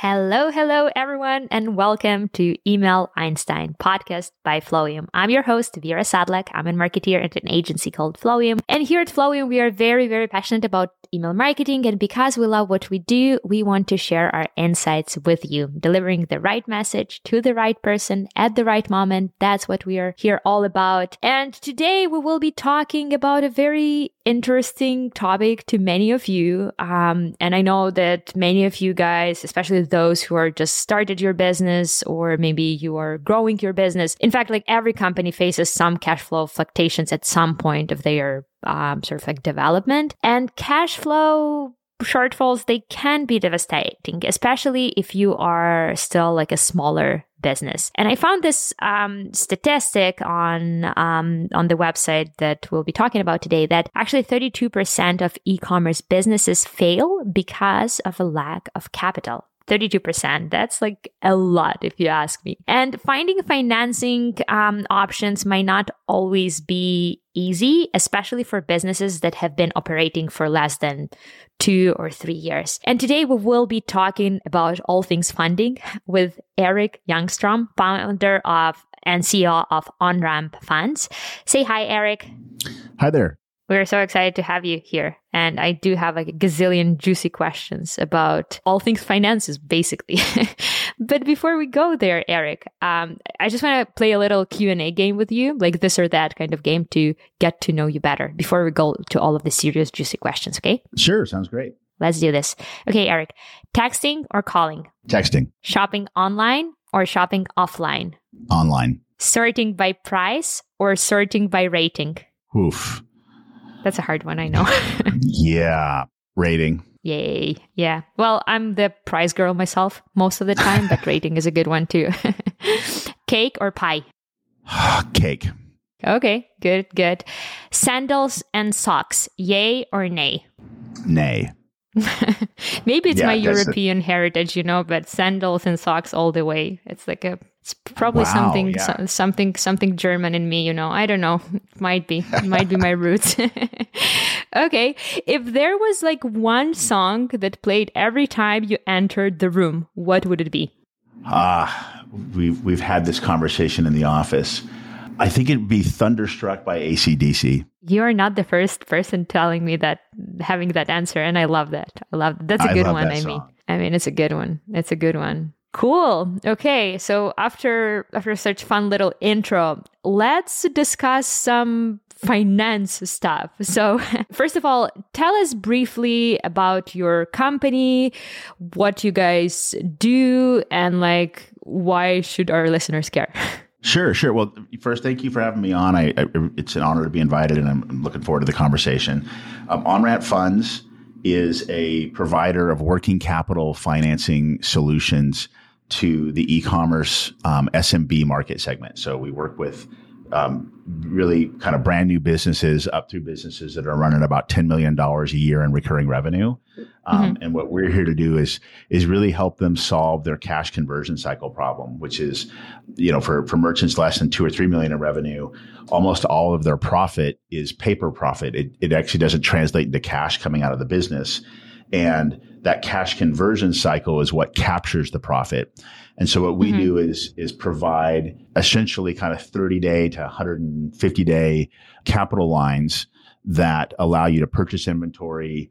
Hello, hello, everyone, and welcome to Email Einstein podcast by Flowium. I'm your host, Vera Sadlek. I'm a marketeer at an agency called Flowium. And here at Flowium, we are very, very passionate about email marketing. And because we love what we do, we want to share our insights with you, delivering the right message to the right person at the right moment. That's what we are here all about. And today we will be talking about a very interesting topic to many of you. Um, and I know that many of you guys, especially those who are just started your business or maybe you are growing your business. In fact, like every company faces some cash flow fluctuations at some point of their um, sort of like development and cash flow shortfalls they can be devastating especially if you are still like a smaller business. And I found this um, statistic on um, on the website that we'll be talking about today that actually 32% of e-commerce businesses fail because of a lack of capital. 32%. That's like a lot, if you ask me. And finding financing um, options might not always be easy, especially for businesses that have been operating for less than two or three years. And today we will be talking about all things funding with Eric Youngstrom, founder of and CEO of OnRamp Funds. Say hi, Eric. Hi there. We're so excited to have you here. And I do have like a gazillion juicy questions about all things finances, basically. but before we go there, Eric, um, I just want to play a little Q&A game with you, like this or that kind of game to get to know you better before we go to all of the serious juicy questions, okay? Sure, sounds great. Let's do this. Okay, Eric, texting or calling? Texting. Shopping online or shopping offline? Online. Sorting by price or sorting by rating? Oof. That's a hard one, I know. yeah, rating. Yay. Yeah. Well, I'm the prize girl myself most of the time, but rating is a good one too. Cake or pie? Cake. Okay, good, good. Sandals and socks, yay or nay? Nay. Maybe it's yeah, my European heritage, you know, but sandals and socks all the way. It's like a it's probably wow, something yeah. so, something something German in me, you know. I don't know. It might be. It might be my roots. okay. If there was like one song that played every time you entered the room, what would it be? Ah, uh, we've we've had this conversation in the office. I think it'd be Thunderstruck by AC/DC. You're not the first person telling me that having that answer, and I love that. I love that. that's a good one. I mean, I mean, it's a good one. It's a good one. Cool. Okay, so after after such fun little intro, let's discuss some finance stuff. So, first of all, tell us briefly about your company, what you guys do, and like why should our listeners care? Sure, sure. Well, first, thank you for having me on. I, I, it's an honor to be invited, and I'm looking forward to the conversation. Um, OnRamp Funds is a provider of working capital financing solutions to the e-commerce um, SMB market segment. So we work with um, really kind of brand new businesses up through businesses that are running about $10 million a year in recurring revenue. Um, mm-hmm. And what we're here to do is, is really help them solve their cash conversion cycle problem, which is, you know, for, for merchants less than two or 3 million in revenue, almost all of their profit is paper profit. It, it actually doesn't translate into cash coming out of the business. And that cash conversion cycle is what captures the profit. And so what we mm-hmm. do is is provide essentially kind of 30 day to 150 day capital lines that allow you to purchase inventory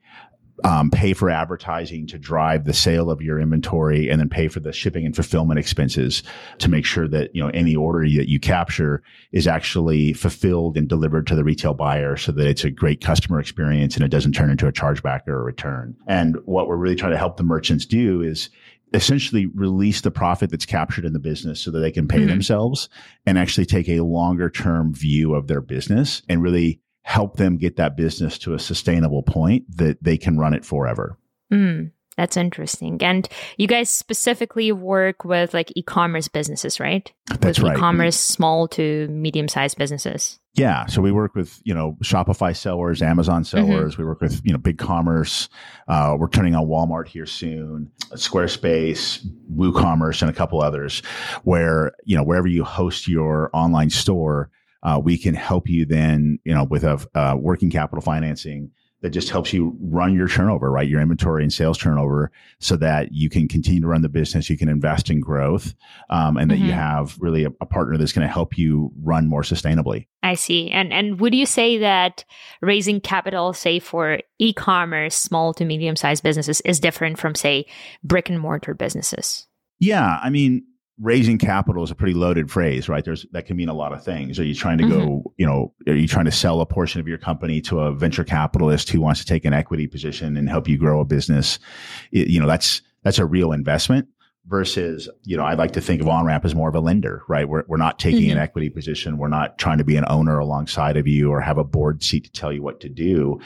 um, pay for advertising to drive the sale of your inventory and then pay for the shipping and fulfillment expenses to make sure that you know any order that you capture is actually fulfilled and delivered to the retail buyer so that it's a great customer experience and it doesn't turn into a chargeback or a return and what we're really trying to help the merchants do is essentially release the profit that's captured in the business so that they can pay mm-hmm. themselves and actually take a longer term view of their business and really help them get that business to a sustainable point that they can run it forever. Mm, that's interesting. And you guys specifically work with like e-commerce businesses, right? That's with right. E-commerce, small to medium-sized businesses. Yeah, so we work with you know Shopify sellers, Amazon mm-hmm. sellers. Mm-hmm. We work with you know BigCommerce. Uh, we're turning on Walmart here soon, Squarespace, WooCommerce, and a couple others. Where you know wherever you host your online store, uh, we can help you then, you know, with a uh, working capital financing that just helps you run your turnover, right? Your inventory and sales turnover so that you can continue to run the business, you can invest in growth, um, and that mm-hmm. you have really a, a partner that's going to help you run more sustainably. I see. And and would you say that raising capital, say for e-commerce, small to medium sized businesses, is different from say brick and mortar businesses? Yeah, I mean, raising capital is a pretty loaded phrase, right? There's that can mean a lot of things. Are you trying to mm-hmm. go, you know, are you trying to sell a portion of your company to a venture capitalist who wants to take an equity position and help you grow a business? It, you know, that's that's a real investment versus, you know, I like to think of OnRamp as more of a lender, right? We're, we're not taking mm-hmm. an equity position. We're not trying to be an owner alongside of you or have a board seat to tell you what to do.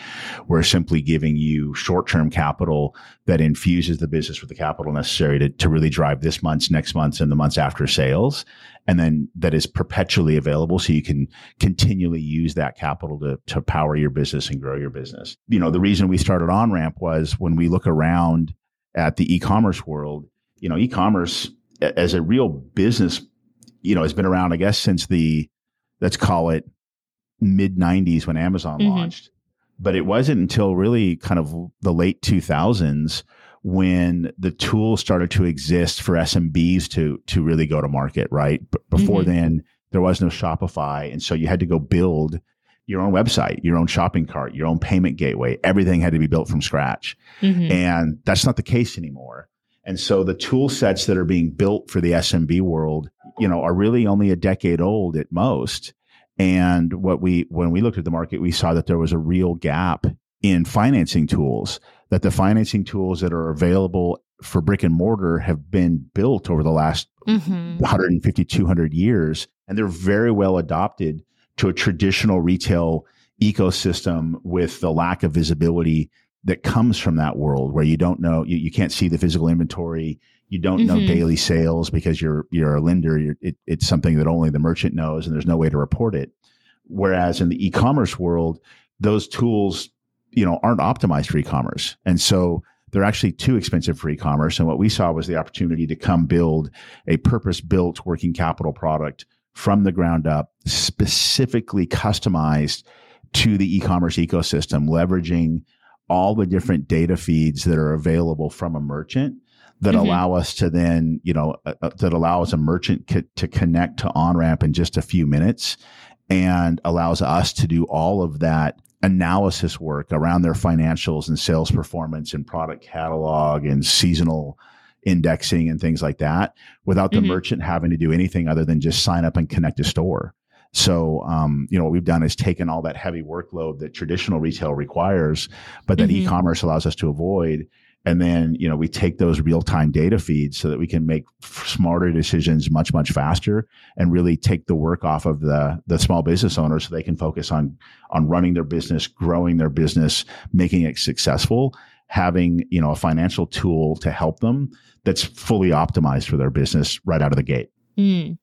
We're simply giving you short-term capital that infuses the business with the capital necessary to, to really drive this month's, next month's, and the months after sales. And then that is perpetually available. So you can continually use that capital to, to power your business and grow your business. You know, the reason we started OnRamp was when we look around at the e-commerce world, you know, e-commerce as a real business, you know, has been around, I guess, since the, let's call it mid 90s when Amazon mm-hmm. launched. But it wasn't until really kind of the late 2000s when the tools started to exist for SMBs to to really go to market, right? But before mm-hmm. then, there was no Shopify, and so you had to go build your own website, your own shopping cart, your own payment gateway. Everything had to be built from scratch, mm-hmm. and that's not the case anymore. And so the tool sets that are being built for the SMB world, you know, are really only a decade old at most. And what we, when we looked at the market, we saw that there was a real gap in financing tools, that the financing tools that are available for brick and mortar have been built over the last mm-hmm. 150, 200 years. And they're very well adopted to a traditional retail ecosystem with the lack of visibility that comes from that world where you don't know you, you can't see the physical inventory you don't mm-hmm. know daily sales because you're you're a lender you're, it, it's something that only the merchant knows and there's no way to report it. Whereas in the e-commerce world those tools you know aren't optimized for e-commerce. And so they're actually too expensive for e-commerce. And what we saw was the opportunity to come build a purpose built working capital product from the ground up specifically customized to the e-commerce ecosystem leveraging all the different data feeds that are available from a merchant that mm-hmm. allow us to then, you know, uh, uh that allows a merchant co- to connect to OnRamp in just a few minutes and allows us to do all of that analysis work around their financials and sales performance and product catalog and seasonal indexing and things like that without the mm-hmm. merchant having to do anything other than just sign up and connect a store. So, um, you know, what we've done is taken all that heavy workload that traditional retail requires, but that mm-hmm. e-commerce allows us to avoid. And then, you know, we take those real time data feeds so that we can make smarter decisions much, much faster and really take the work off of the, the small business owners so they can focus on, on running their business, growing their business, making it successful, having, you know, a financial tool to help them that's fully optimized for their business right out of the gate. Mm.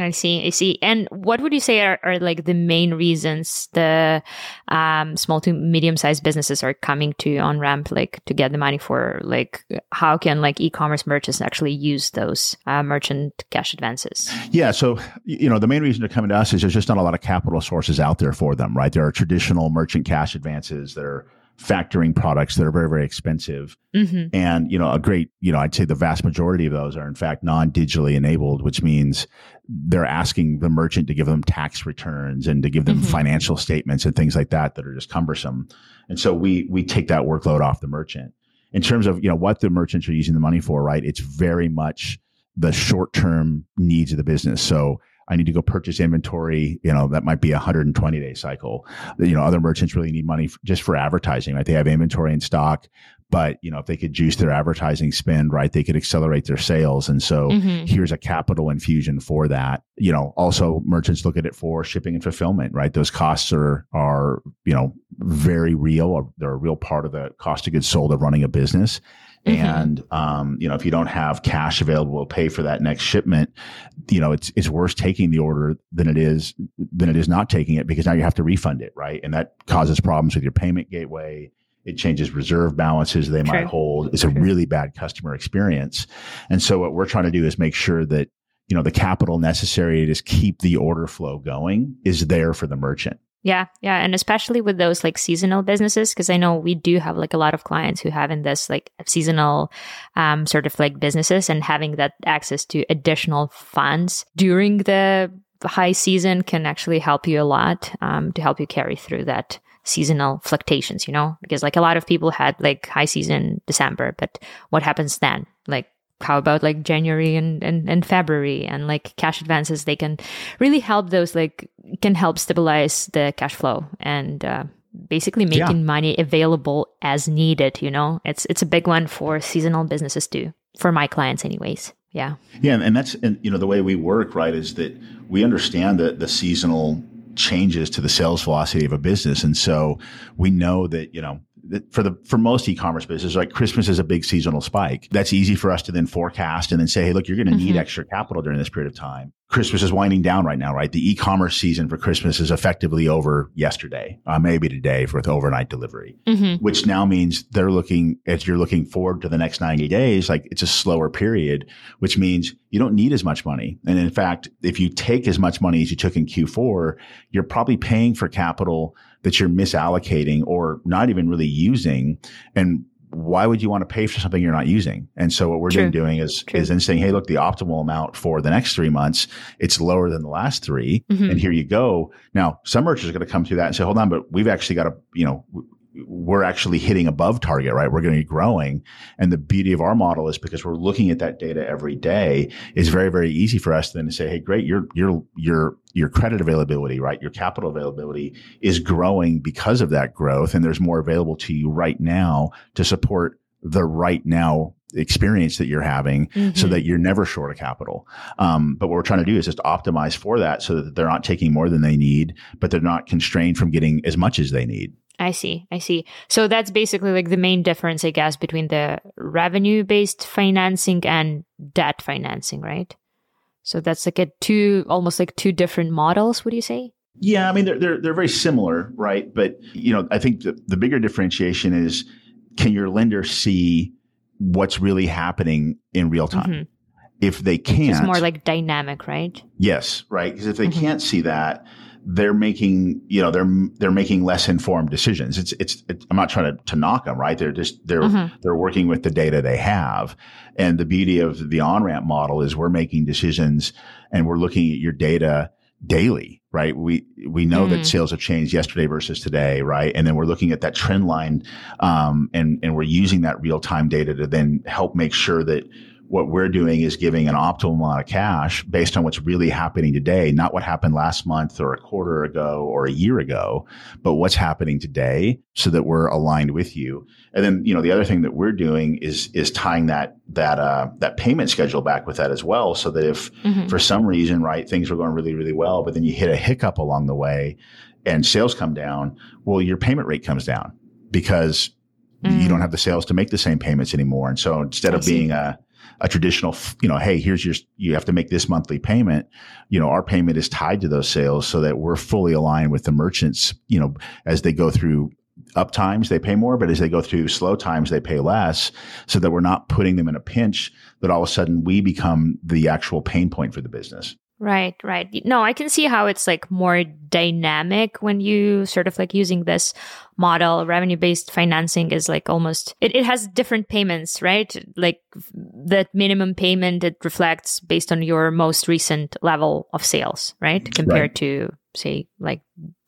I see. I see. And what would you say are, are like the main reasons the um, small to medium sized businesses are coming to OnRamp, like to get the money for like how can like e-commerce merchants actually use those uh, merchant cash advances? Yeah. So you know the main reason they're coming to us is there's just not a lot of capital sources out there for them, right? There are traditional merchant cash advances that are factoring products that are very very expensive mm-hmm. and you know a great you know i'd say the vast majority of those are in fact non-digitally enabled which means they're asking the merchant to give them tax returns and to give them mm-hmm. financial statements and things like that that are just cumbersome and so we we take that workload off the merchant in terms of you know what the merchants are using the money for right it's very much the short-term needs of the business so I need to go purchase inventory. You know, that might be a 120 day cycle. You know, other merchants really need money just for advertising, right? They have inventory in stock, but you know, if they could juice their advertising spend, right, they could accelerate their sales. And so mm-hmm. here's a capital infusion for that. You know, also merchants look at it for shipping and fulfillment, right? Those costs are, are, you know, very real. They're a real part of the cost of goods sold of running a business. Mm-hmm. And um, you know, if you don't have cash available to pay for that next shipment, you know, it's it's worse taking the order than it is than it is not taking it because now you have to refund it, right? And that causes problems with your payment gateway. It changes reserve balances they True. might hold. It's True. a really bad customer experience. And so what we're trying to do is make sure that you know the capital necessary to just keep the order flow going is there for the merchant yeah, yeah, and especially with those like seasonal businesses, because I know we do have like a lot of clients who have in this like seasonal um, sort of like businesses, and having that access to additional funds during the high season can actually help you a lot um, to help you carry through that seasonal fluctuations. You know, because like a lot of people had like high season December, but what happens then? Like how about like January and, and, and February and like cash advances? They can really help those, like, can help stabilize the cash flow and uh, basically making yeah. money available as needed. You know, it's, it's a big one for seasonal businesses too, for my clients, anyways. Yeah. Yeah. And that's, and, you know, the way we work, right, is that we understand that the seasonal changes to the sales velocity of a business. And so we know that, you know, for the for most e-commerce businesses, like Christmas is a big seasonal spike. That's easy for us to then forecast and then say, hey, look, you're going to mm-hmm. need extra capital during this period of time. Christmas is winding down right now, right? The e-commerce season for Christmas is effectively over yesterday, uh, maybe today for with overnight delivery, mm-hmm. which now means they're looking as you're looking forward to the next 90 days, like it's a slower period, which means you don't need as much money. And in fact, if you take as much money as you took in Q4, you're probably paying for capital that you're misallocating or not even really using. And why would you want to pay for something you're not using? And so what we're True. doing is True. is then saying, hey, look, the optimal amount for the next three months, it's lower than the last 3 mm-hmm. and here you go. Now, some merchants are going to come through that and say, hold on, but we've actually got to, you know, we're actually hitting above target, right? We're going to be growing. And the beauty of our model is because we're looking at that data every day is very, very easy for us then to say, Hey, great. Your, your, your, your credit availability, right? Your capital availability is growing because of that growth. And there's more available to you right now to support the right now experience that you're having mm-hmm. so that you're never short of capital. Um, but what we're trying to do is just optimize for that so that they're not taking more than they need, but they're not constrained from getting as much as they need. I see. I see. So that's basically like the main difference, I guess, between the revenue based financing and debt financing, right? So that's like a two, almost like two different models, would you say? Yeah, I mean, they're, they're, they're very similar, right? But, you know, I think the, the bigger differentiation is can your lender see what's really happening in real time? Mm-hmm. If they can't. It's more like dynamic, right? Yes, right. Because if they mm-hmm. can't see that, they're making you know they're they're making less informed decisions. It's it's, it's I'm not trying to, to knock them right. They're just they're mm-hmm. they're working with the data they have, and the beauty of the OnRamp model is we're making decisions and we're looking at your data daily, right? We we know mm. that sales have changed yesterday versus today, right? And then we're looking at that trend line, um, and and we're using that real time data to then help make sure that what we're doing is giving an optimal amount of cash based on what's really happening today, not what happened last month or a quarter ago or a year ago, but what's happening today so that we're aligned with you. And then, you know, the other thing that we're doing is, is tying that, that, uh, that payment schedule back with that as well. So that if mm-hmm. for some reason, right, things are going really, really well, but then you hit a hiccup along the way and sales come down, well, your payment rate comes down because mm. you don't have the sales to make the same payments anymore. And so instead I of see. being a, a traditional, you know, hey, here's your, you have to make this monthly payment. You know, our payment is tied to those sales so that we're fully aligned with the merchants, you know, as they go through up times, they pay more, but as they go through slow times, they pay less so that we're not putting them in a pinch that all of a sudden we become the actual pain point for the business. Right, right. No, I can see how it's like more dynamic when you sort of like using this model. Revenue based financing is like almost, it, it has different payments, right? Like that minimum payment, it reflects based on your most recent level of sales, right? Compared right. to, say, like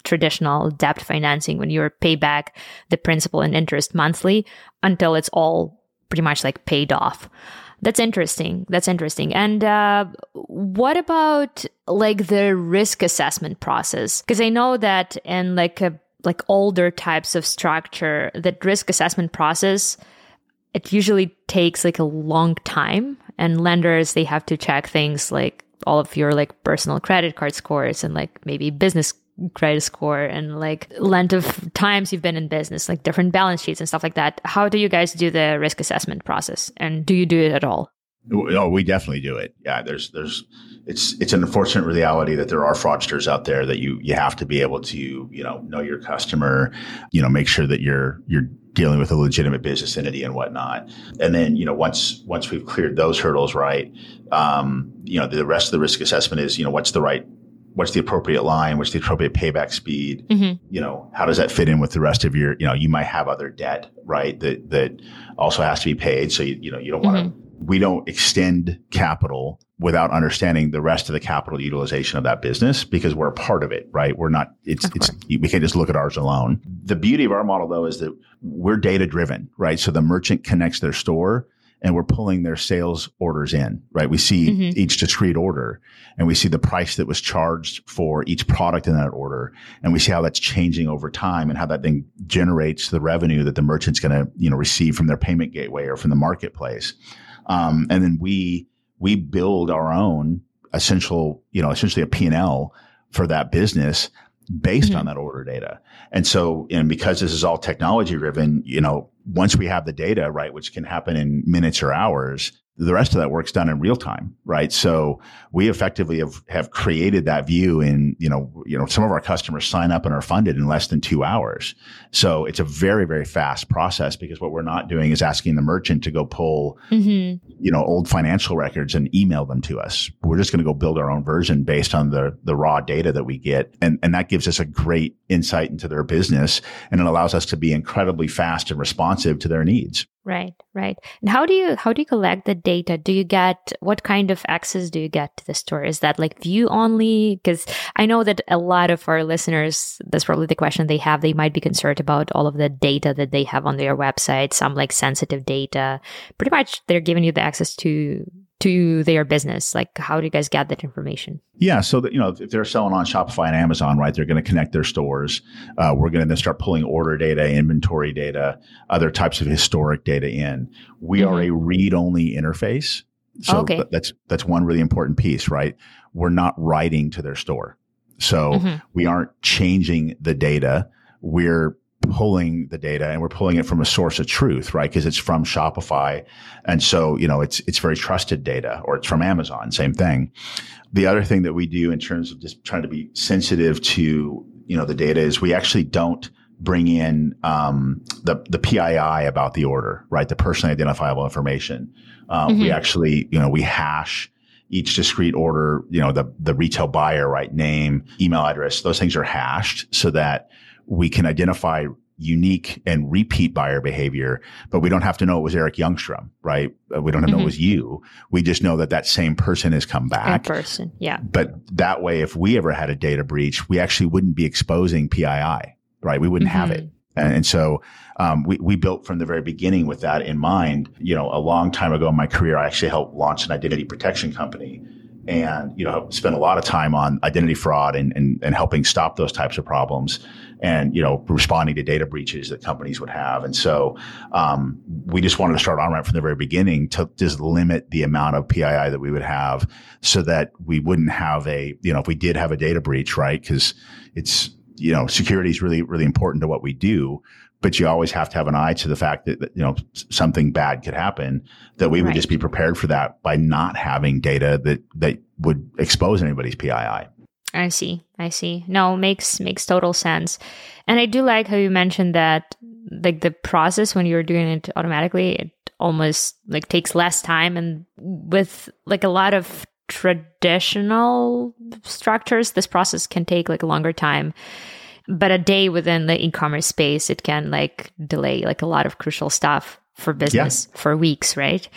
traditional debt financing when you're pay back the principal and interest monthly until it's all pretty much like paid off. That's interesting. That's interesting. And uh, what about like the risk assessment process? Because I know that in like a like older types of structure, that risk assessment process it usually takes like a long time, and lenders they have to check things like all of your like personal credit card scores and like maybe business credit score and like length of times you've been in business, like different balance sheets and stuff like that. How do you guys do the risk assessment process? And do you do it at all? Oh, we definitely do it. Yeah, there's there's it's it's an unfortunate reality that there are fraudsters out there that you you have to be able to you know know your customer, you know make sure that you're you're dealing with a legitimate business entity and whatnot. And then you know once once we've cleared those hurdles, right? Um, you know the rest of the risk assessment is you know what's the right what's the appropriate line? What's the appropriate payback speed? Mm-hmm. you know how does that fit in with the rest of your you know you might have other debt right that that also has to be paid. So you, you know you don't want to mm-hmm. we don't extend capital without understanding the rest of the capital utilization of that business because we're a part of it right? We're not it's it's we can't just look at ours alone. The beauty of our model though is that we're data driven right? So the merchant connects their store and we're pulling their sales orders in, right? We see mm-hmm. each discrete order and we see the price that was charged for each product in that order. And we see how that's changing over time and how that then generates the revenue that the merchant's going to, you know, receive from their payment gateway or from the marketplace. Um, and then we, we build our own essential, you know, essentially a P&L for that business based mm-hmm. on that order data. And so, and because this is all technology driven, you know, once we have the data, right, which can happen in minutes or hours, the rest of that work's done in real time, right? So we effectively have, have created that view in, you know, you know, some of our customers sign up and are funded in less than two hours. So it's a very, very fast process because what we're not doing is asking the merchant to go pull, mm-hmm. you know, old financial records and email them to us. We're just going to go build our own version based on the, the raw data that we get. And, and that gives us a great insight into their business and it allows us to be incredibly fast and responsive to their needs. Right, right. And how do you how do you collect the data? Do you get what kind of access do you get to the store? Is that like view only? Because I know that a lot of our listeners, that's probably the question they have. They might be concerned about all of the data that they have on their website, some like sensitive data. Pretty much, they're giving you the access to to their business? Like, how do you guys get that information? Yeah, so that you know, if they're selling on Shopify and Amazon, right, they're going to connect their stores. Uh, we're going to start pulling order data, inventory data, other types of historic data in. We mm-hmm. are a read-only interface, so okay. th- that's that's one really important piece, right? We're not writing to their store, so mm-hmm. we aren't changing the data. We're pulling the data and we're pulling it from a source of truth, right? Because it's from Shopify. And so, you know, it's, it's very trusted data or it's from Amazon, same thing. The other thing that we do in terms of just trying to be sensitive to, you know, the data is we actually don't bring in, um, the, the PII about the order, right? The personally identifiable information. Um, mm-hmm. we actually, you know, we hash each discrete order, you know, the, the retail buyer, right? Name, email address, those things are hashed so that we can identify unique and repeat buyer behavior, but we don't have to know it was Eric Youngstrom, right? Uh, we don't have to mm-hmm. know it was you. We just know that that same person has come back. Same person, yeah. But that way, if we ever had a data breach, we actually wouldn't be exposing PII, right? We wouldn't mm-hmm. have it. And, and so um, we, we built from the very beginning with that in mind. You know, a long time ago in my career, I actually helped launch an identity protection company and you know spent a lot of time on identity fraud and, and, and helping stop those types of problems and you know responding to data breaches that companies would have and so um, we just wanted to start on right from the very beginning to just limit the amount of pii that we would have so that we wouldn't have a you know if we did have a data breach right because it's you know security is really really important to what we do but you always have to have an eye to the fact that, that you know something bad could happen that we right. would just be prepared for that by not having data that that would expose anybody's PII. I see. I see. No, makes makes total sense. And I do like how you mentioned that like the process when you're doing it automatically, it almost like takes less time and with like a lot of traditional structures, this process can take like a longer time. But a day within the e-commerce space, it can like delay like a lot of crucial stuff for business yeah. for weeks, right?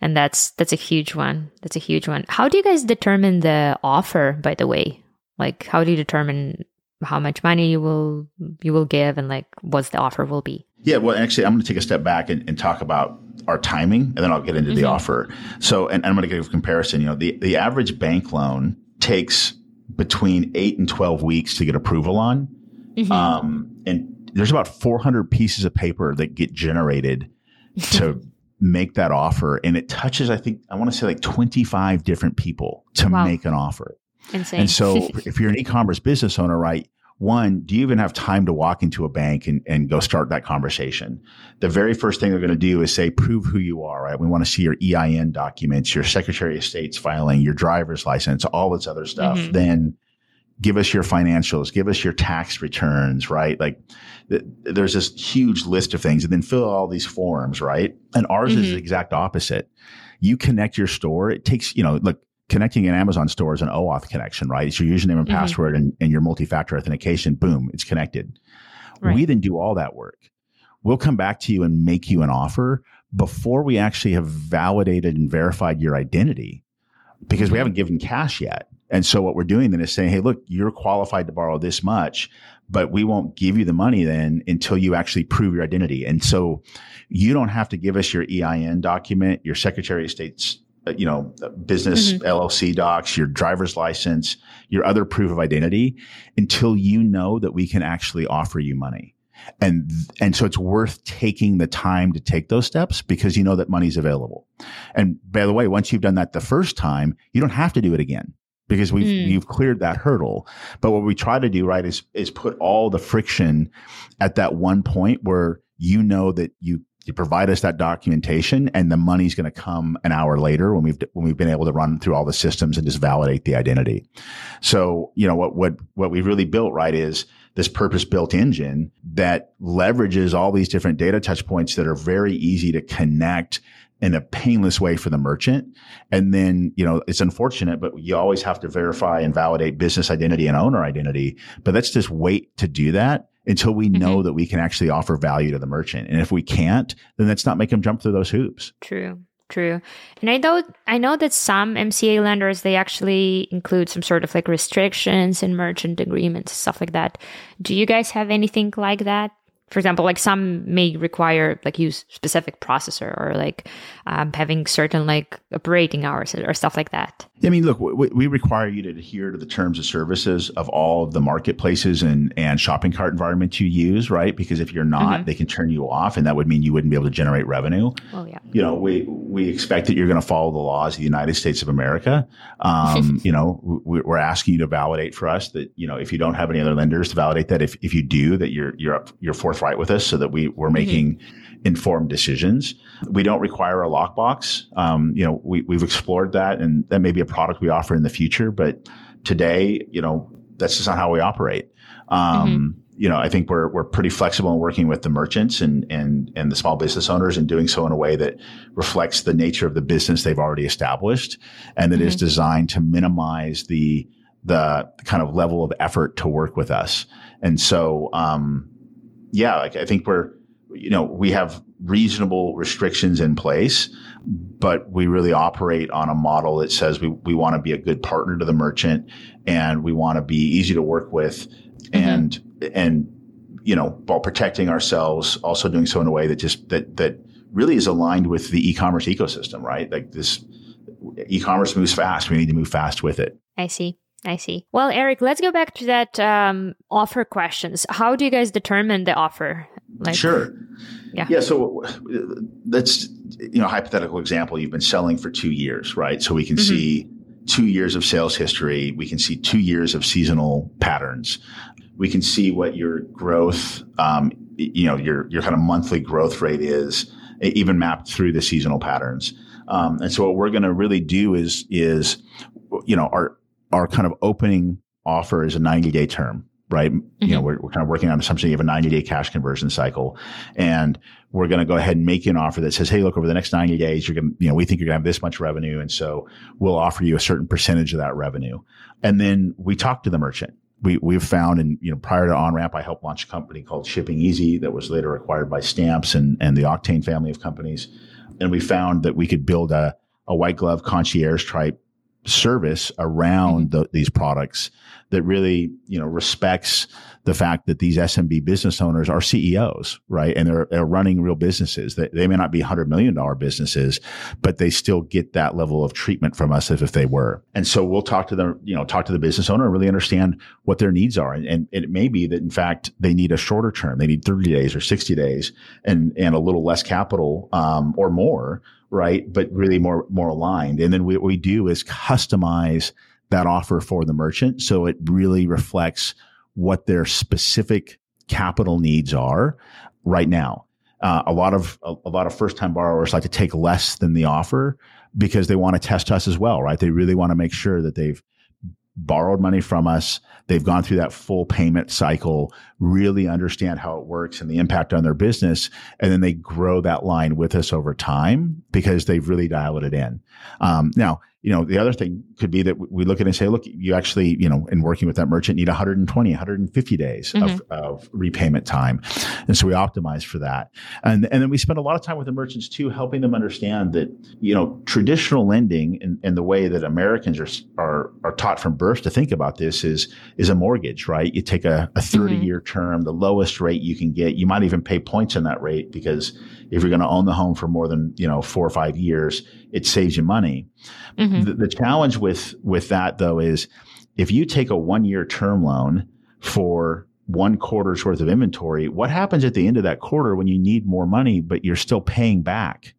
And that's that's a huge one. That's a huge one. How do you guys determine the offer, by the way? Like how do you determine how much money you will you will give and like what the offer will be? Yeah, well, actually, I'm going to take a step back and, and talk about our timing, and then I'll get into mm-hmm. the offer. So, and, and I'm going to give a comparison. You know, the the average bank loan takes between eight and twelve weeks to get approval on, mm-hmm. um, and there's about 400 pieces of paper that get generated to make that offer, and it touches, I think, I want to say like 25 different people to wow. make an offer. Insane. And so, if you're an e-commerce business owner, right, one, do you even have time to walk into a bank and, and go start that conversation? The very first thing they're going to do is say, prove who you are, right? We want to see your EIN documents, your Secretary of State's filing, your driver's license, all this other stuff. Mm-hmm. Then give us your financials, give us your tax returns, right? Like th- there's this huge list of things and then fill all these forms, right? And ours mm-hmm. is the exact opposite. You connect your store. It takes, you know, look, connecting an Amazon store is an OAuth connection, right? It's your username and mm-hmm. password and, and your multi-factor authentication. Boom, it's connected. Right. We then do all that work. We'll come back to you and make you an offer before we actually have validated and verified your identity because we mm-hmm. haven't given cash yet. And so what we're doing then is saying, Hey, look, you're qualified to borrow this much, but we won't give you the money then until you actually prove your identity. And so you don't have to give us your EIN document, your Secretary of State's you know, business mm-hmm. LLC docs, your driver's license, your other proof of identity until you know that we can actually offer you money. And, and so it's worth taking the time to take those steps because you know that money's available. And by the way, once you've done that the first time, you don't have to do it again because we've, mm. you've cleared that hurdle. But what we try to do, right, is, is put all the friction at that one point where you know that you you provide us that documentation and the money's going to come an hour later when we've when we've been able to run through all the systems and just validate the identity so you know what what what we really built right is this purpose built engine that leverages all these different data touch points that are very easy to connect in a painless way for the merchant. And then, you know, it's unfortunate, but you always have to verify and validate business identity and owner identity. But let's just wait to do that until we mm-hmm. know that we can actually offer value to the merchant. And if we can't, then let's not make them jump through those hoops. True. True. And I know I know that some MCA lenders they actually include some sort of like restrictions and merchant agreements, stuff like that. Do you guys have anything like that? For example, like some may require like use specific processor or like um, having certain like operating hours or stuff like that. I mean, look, we, we, require you to adhere to the terms of services of all of the marketplaces and, and shopping cart environments you use, right? Because if you're not, mm-hmm. they can turn you off, and that would mean you wouldn't be able to generate revenue. Oh yeah. You know, we we expect that you're going to follow the laws of the United States of America. Um, you know, we're asking you to validate for us that you know if you don't have any other lenders to validate that, if if you do, that you're you're up, you're forthright with us, so that we we're mm-hmm. making. Mm-hmm informed decisions. We don't require a lockbox. Um, you know, we, we've explored that and that may be a product we offer in the future, but today, you know, that's just not how we operate. Um, mm-hmm. You know, I think we're, we're pretty flexible in working with the merchants and, and, and the small business owners and doing so in a way that reflects the nature of the business they've already established and that mm-hmm. is designed to minimize the, the kind of level of effort to work with us. And so, um, yeah, like I think we're, you know, we have reasonable restrictions in place, but we really operate on a model that says we, we want to be a good partner to the merchant and we want to be easy to work with mm-hmm. and, and, you know, while protecting ourselves, also doing so in a way that just, that, that really is aligned with the e-commerce ecosystem, right? Like this e-commerce moves fast. We need to move fast with it. I see. I see. Well, Eric, let's go back to that um, offer questions. How do you guys determine the offer? Like, sure. Yeah. Yeah. So that's you know hypothetical example. You've been selling for two years, right? So we can mm-hmm. see two years of sales history. We can see two years of seasonal patterns. We can see what your growth, um, you know, your your kind of monthly growth rate is, even mapped through the seasonal patterns. Um, and so what we're going to really do is is, you know, our our kind of opening offer is a 90 day term right? Mm-hmm. You know, we're, we're kind of working on assumption you have a 90 day cash conversion cycle and we're going to go ahead and make you an offer that says, Hey, look, over the next 90 days, you're going to, you know, we think you're going to have this much revenue. And so we'll offer you a certain percentage of that revenue. And then we talk to the merchant. We, we've found, and you know, prior to OnRamp, I helped launch a company called ShippingEasy that was later acquired by Stamps and, and the Auctane family of companies. And we found that we could build a, a white glove concierge type service around mm-hmm. the, these products that really, you know, respects the fact that these SMB business owners are CEOs, right? And they're, they're running real businesses. They, they may not be $100 million businesses, but they still get that level of treatment from us as if they were. And so we'll talk to them, you know, talk to the business owner and really understand what their needs are. And, and it may be that in fact, they need a shorter term. They need 30 days or 60 days and, and a little less capital, um, or more, right? But really more, more aligned. And then what we do is customize that offer for the merchant. So it really reflects what their specific capital needs are right now. Uh, a lot of a, a lot of first time borrowers like to take less than the offer because they want to test us as well, right? They really want to make sure that they've borrowed money from us. They've gone through that full payment cycle, really understand how it works and the impact on their business. And then they grow that line with us over time because they've really dialed it in. Um, now, you know, the other thing could be that we look at it and say, look, you actually, you know, in working with that merchant need 120, 150 days mm-hmm. of, of, repayment time. And so we optimize for that. And, and then we spend a lot of time with the merchants too, helping them understand that, you know, traditional lending and, and the way that Americans are, are, are taught from birth to think about this is, is a mortgage, right? You take a, a 30 mm-hmm. year term, the lowest rate you can get. You might even pay points on that rate because if you're going to own the home for more than, you know, four or five years, it saves you money. Mm-hmm. The, the challenge with, with that though is if you take a one year term loan for one quarter's worth of inventory, what happens at the end of that quarter when you need more money, but you're still paying back,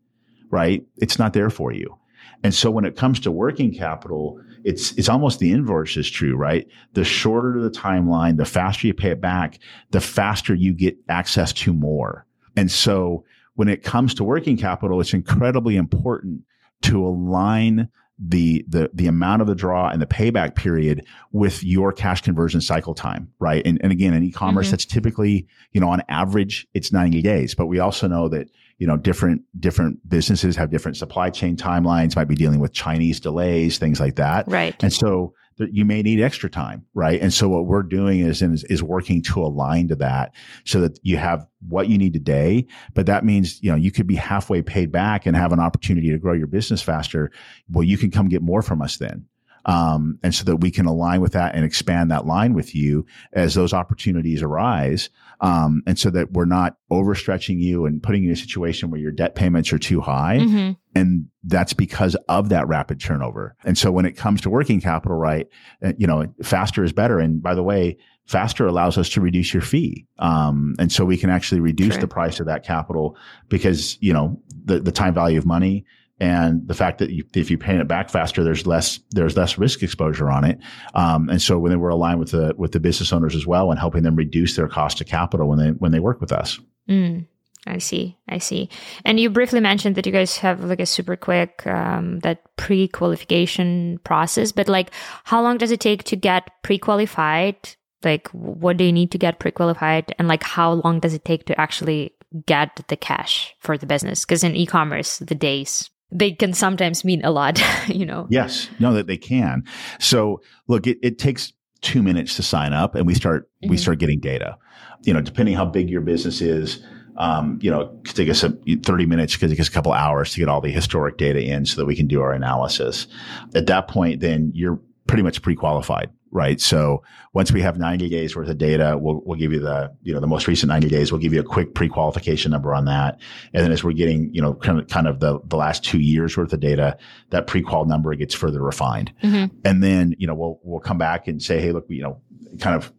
right? It's not there for you. And so when it comes to working capital, it's it's almost the inverse is true, right? The shorter the timeline, the faster you pay it back, the faster you get access to more. And so when it comes to working capital, it's incredibly important to align the the the amount of the draw and the payback period with your cash conversion cycle time, right? And and again, in e-commerce, mm-hmm. that's typically you know on average it's ninety days, but we also know that you know different different businesses have different supply chain timelines, might be dealing with Chinese delays, things like that, right? And so you may need extra time, right? And so what we're doing is, is, is working to align to that so that you have what you need today. But that means, you know, you could be halfway paid back and have an opportunity to grow your business faster. Well, you can come get more from us then. Um, and so that we can align with that and expand that line with you as those opportunities arise. Um, and so that we're not overstretching you and putting you in a situation where your debt payments are too high. Mm-hmm. And that's because of that rapid turnover. And so when it comes to working capital, right, uh, you know, faster is better. And by the way, faster allows us to reduce your fee. Um, and so we can actually reduce the price of that capital because, you know, the, the time value of money and the fact that you, if you pay it back faster, there's less there's less risk exposure on it. Um, and so when we're aligned with the with the business owners as well and helping them reduce their cost of capital when they when they work with us. Mm, I see, I see. And you briefly mentioned that you guys have like a super quick um, that pre qualification process, but like how long does it take to get pre qualified? Like what do you need to get pre qualified, and like how long does it take to actually get the cash for the business? Because in e-commerce, the days they can sometimes mean a lot, you know? Yes, no, that they can. So look, it, it takes two minutes to sign up and we start, mm-hmm. we start getting data, you know, depending how big your business is. Um, you know, it could take us 30 minutes because it takes a couple hours to get all the historic data in so that we can do our analysis. At that point, then you're pretty much pre-qualified right? So once we have 90 days worth of data, we'll, we'll give you the, you know, the most recent 90 days. We'll give you a quick pre-qualification number on that. And then as we're getting, you know, kind of, kind of the, the last two years worth of data, that pre-qual number gets further refined. Mm-hmm. And then, you know, we'll, we'll come back and say, Hey, look, you know, kind of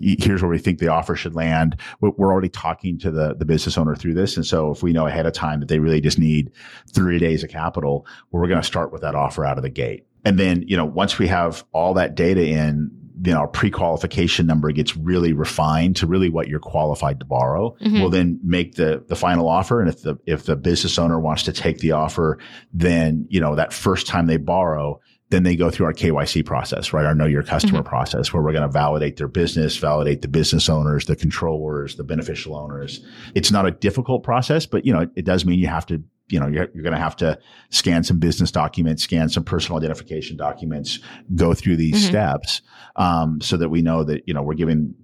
here's where we think the offer should land. We're already talking to the, the business owner through this. And so if we know ahead of time that they really just need three days of capital, well, we're going to start with that offer out of the gate. And then, you know, once we have all that data in, you know, our pre-qualification number gets really refined to really what you're qualified to borrow. Mm-hmm. We'll then make the the final offer. And if the if the business owner wants to take the offer, then, you know, that first time they borrow, then they go through our KYC process, right? Our know your customer Mm-hmm. process where we're going to validate their business, validate the business owners, the controllers, the beneficial owners. It's not a difficult process, but you know, it, it does mean you have to, you know, you're, you're going to have to scan some business documents, scan some personal identification documents, go through these Mhm. steps, um, so that we know that, you know, we're giving,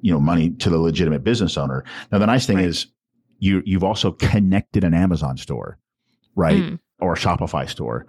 you know, money to the legitimate business owner. Now, the nice thing Right. is you, you've also connected an Amazon store, right? Mm. Or a Shopify store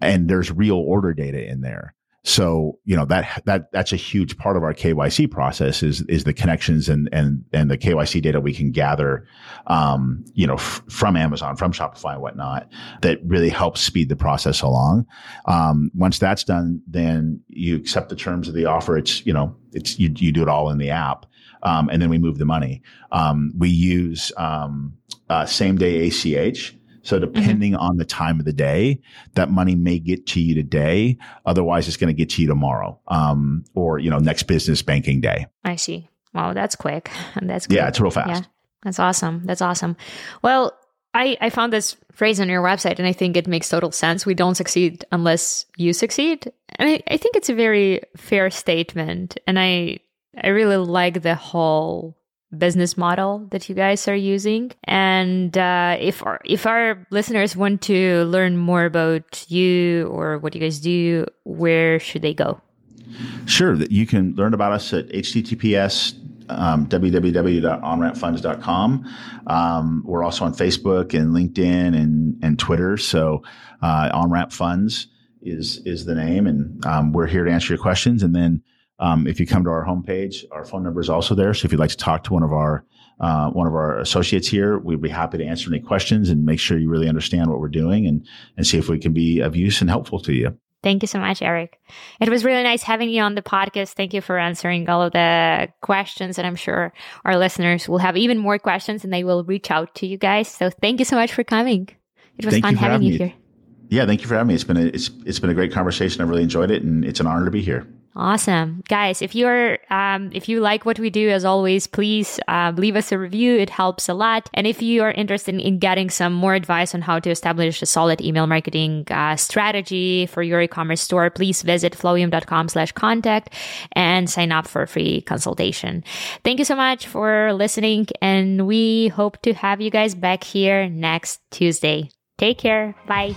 and there's real order data in there. So, you know, that, that, that's a huge part of our KYC process is, is the connections and, and, and the KYC data we can gather, um, you know, f- from Amazon, from Shopify and whatnot that really helps speed the process along. Um, once that's done, then you accept the terms of the offer. It's, you know, it's, you, you do it all in the app. Um, and then we move the money. Um, we use, um, uh, same day ACH. So depending on the time of the day, that money may get to you today. Otherwise, it's going to get to you tomorrow, um, or you know, next business banking day. I see. Wow, that's quick. That's good. Yeah, it's real fast. Yeah, that's awesome. That's awesome. Well, I, I found this phrase on your website and I think it makes total sense. We don't succeed unless you succeed. And I, I think it's a very fair statement. And I I really like the whole business model that you guys are using. And uh, if our, if our listeners want to learn more about you or what you guys do, where should they go? Sure, that you can learn about us at https um, www.onrampfunds.com. Um, we're also on Facebook and LinkedIn and, and Twitter. So uh, OnRamp Funds is is the name, and um, we're here to answer your questions. And then um, if you come to our homepage, our phone number is also there. So if you'd like to talk to one of our uh, one of our associates here, we'd be happy to answer any questions and make sure you really understand what we're doing and and see if we can be of use and helpful to you. Thank you so much, Eric. It was really nice having you on the podcast. Thank you for answering all of the questions. And I'm sure our listeners will have even more questions and they will reach out to you guys. So thank you so much for coming. It was Thank fun you having having you here. Yeah, thank you for having me. It's been a, it's it's been a great conversation. I really enjoyed it, and it's an honor to be here. Awesome, guys! If you're um, if you like what we do, as always, please uh, leave us a review. It helps a lot. And if you are interested in getting some more advice on how to establish a solid email marketing uh, strategy for your e-commerce store, please visit flowium.com/contact and sign up for a free consultation. Thank you so much for listening, and we hope to have you guys back here next Tuesday. Take care. Bye.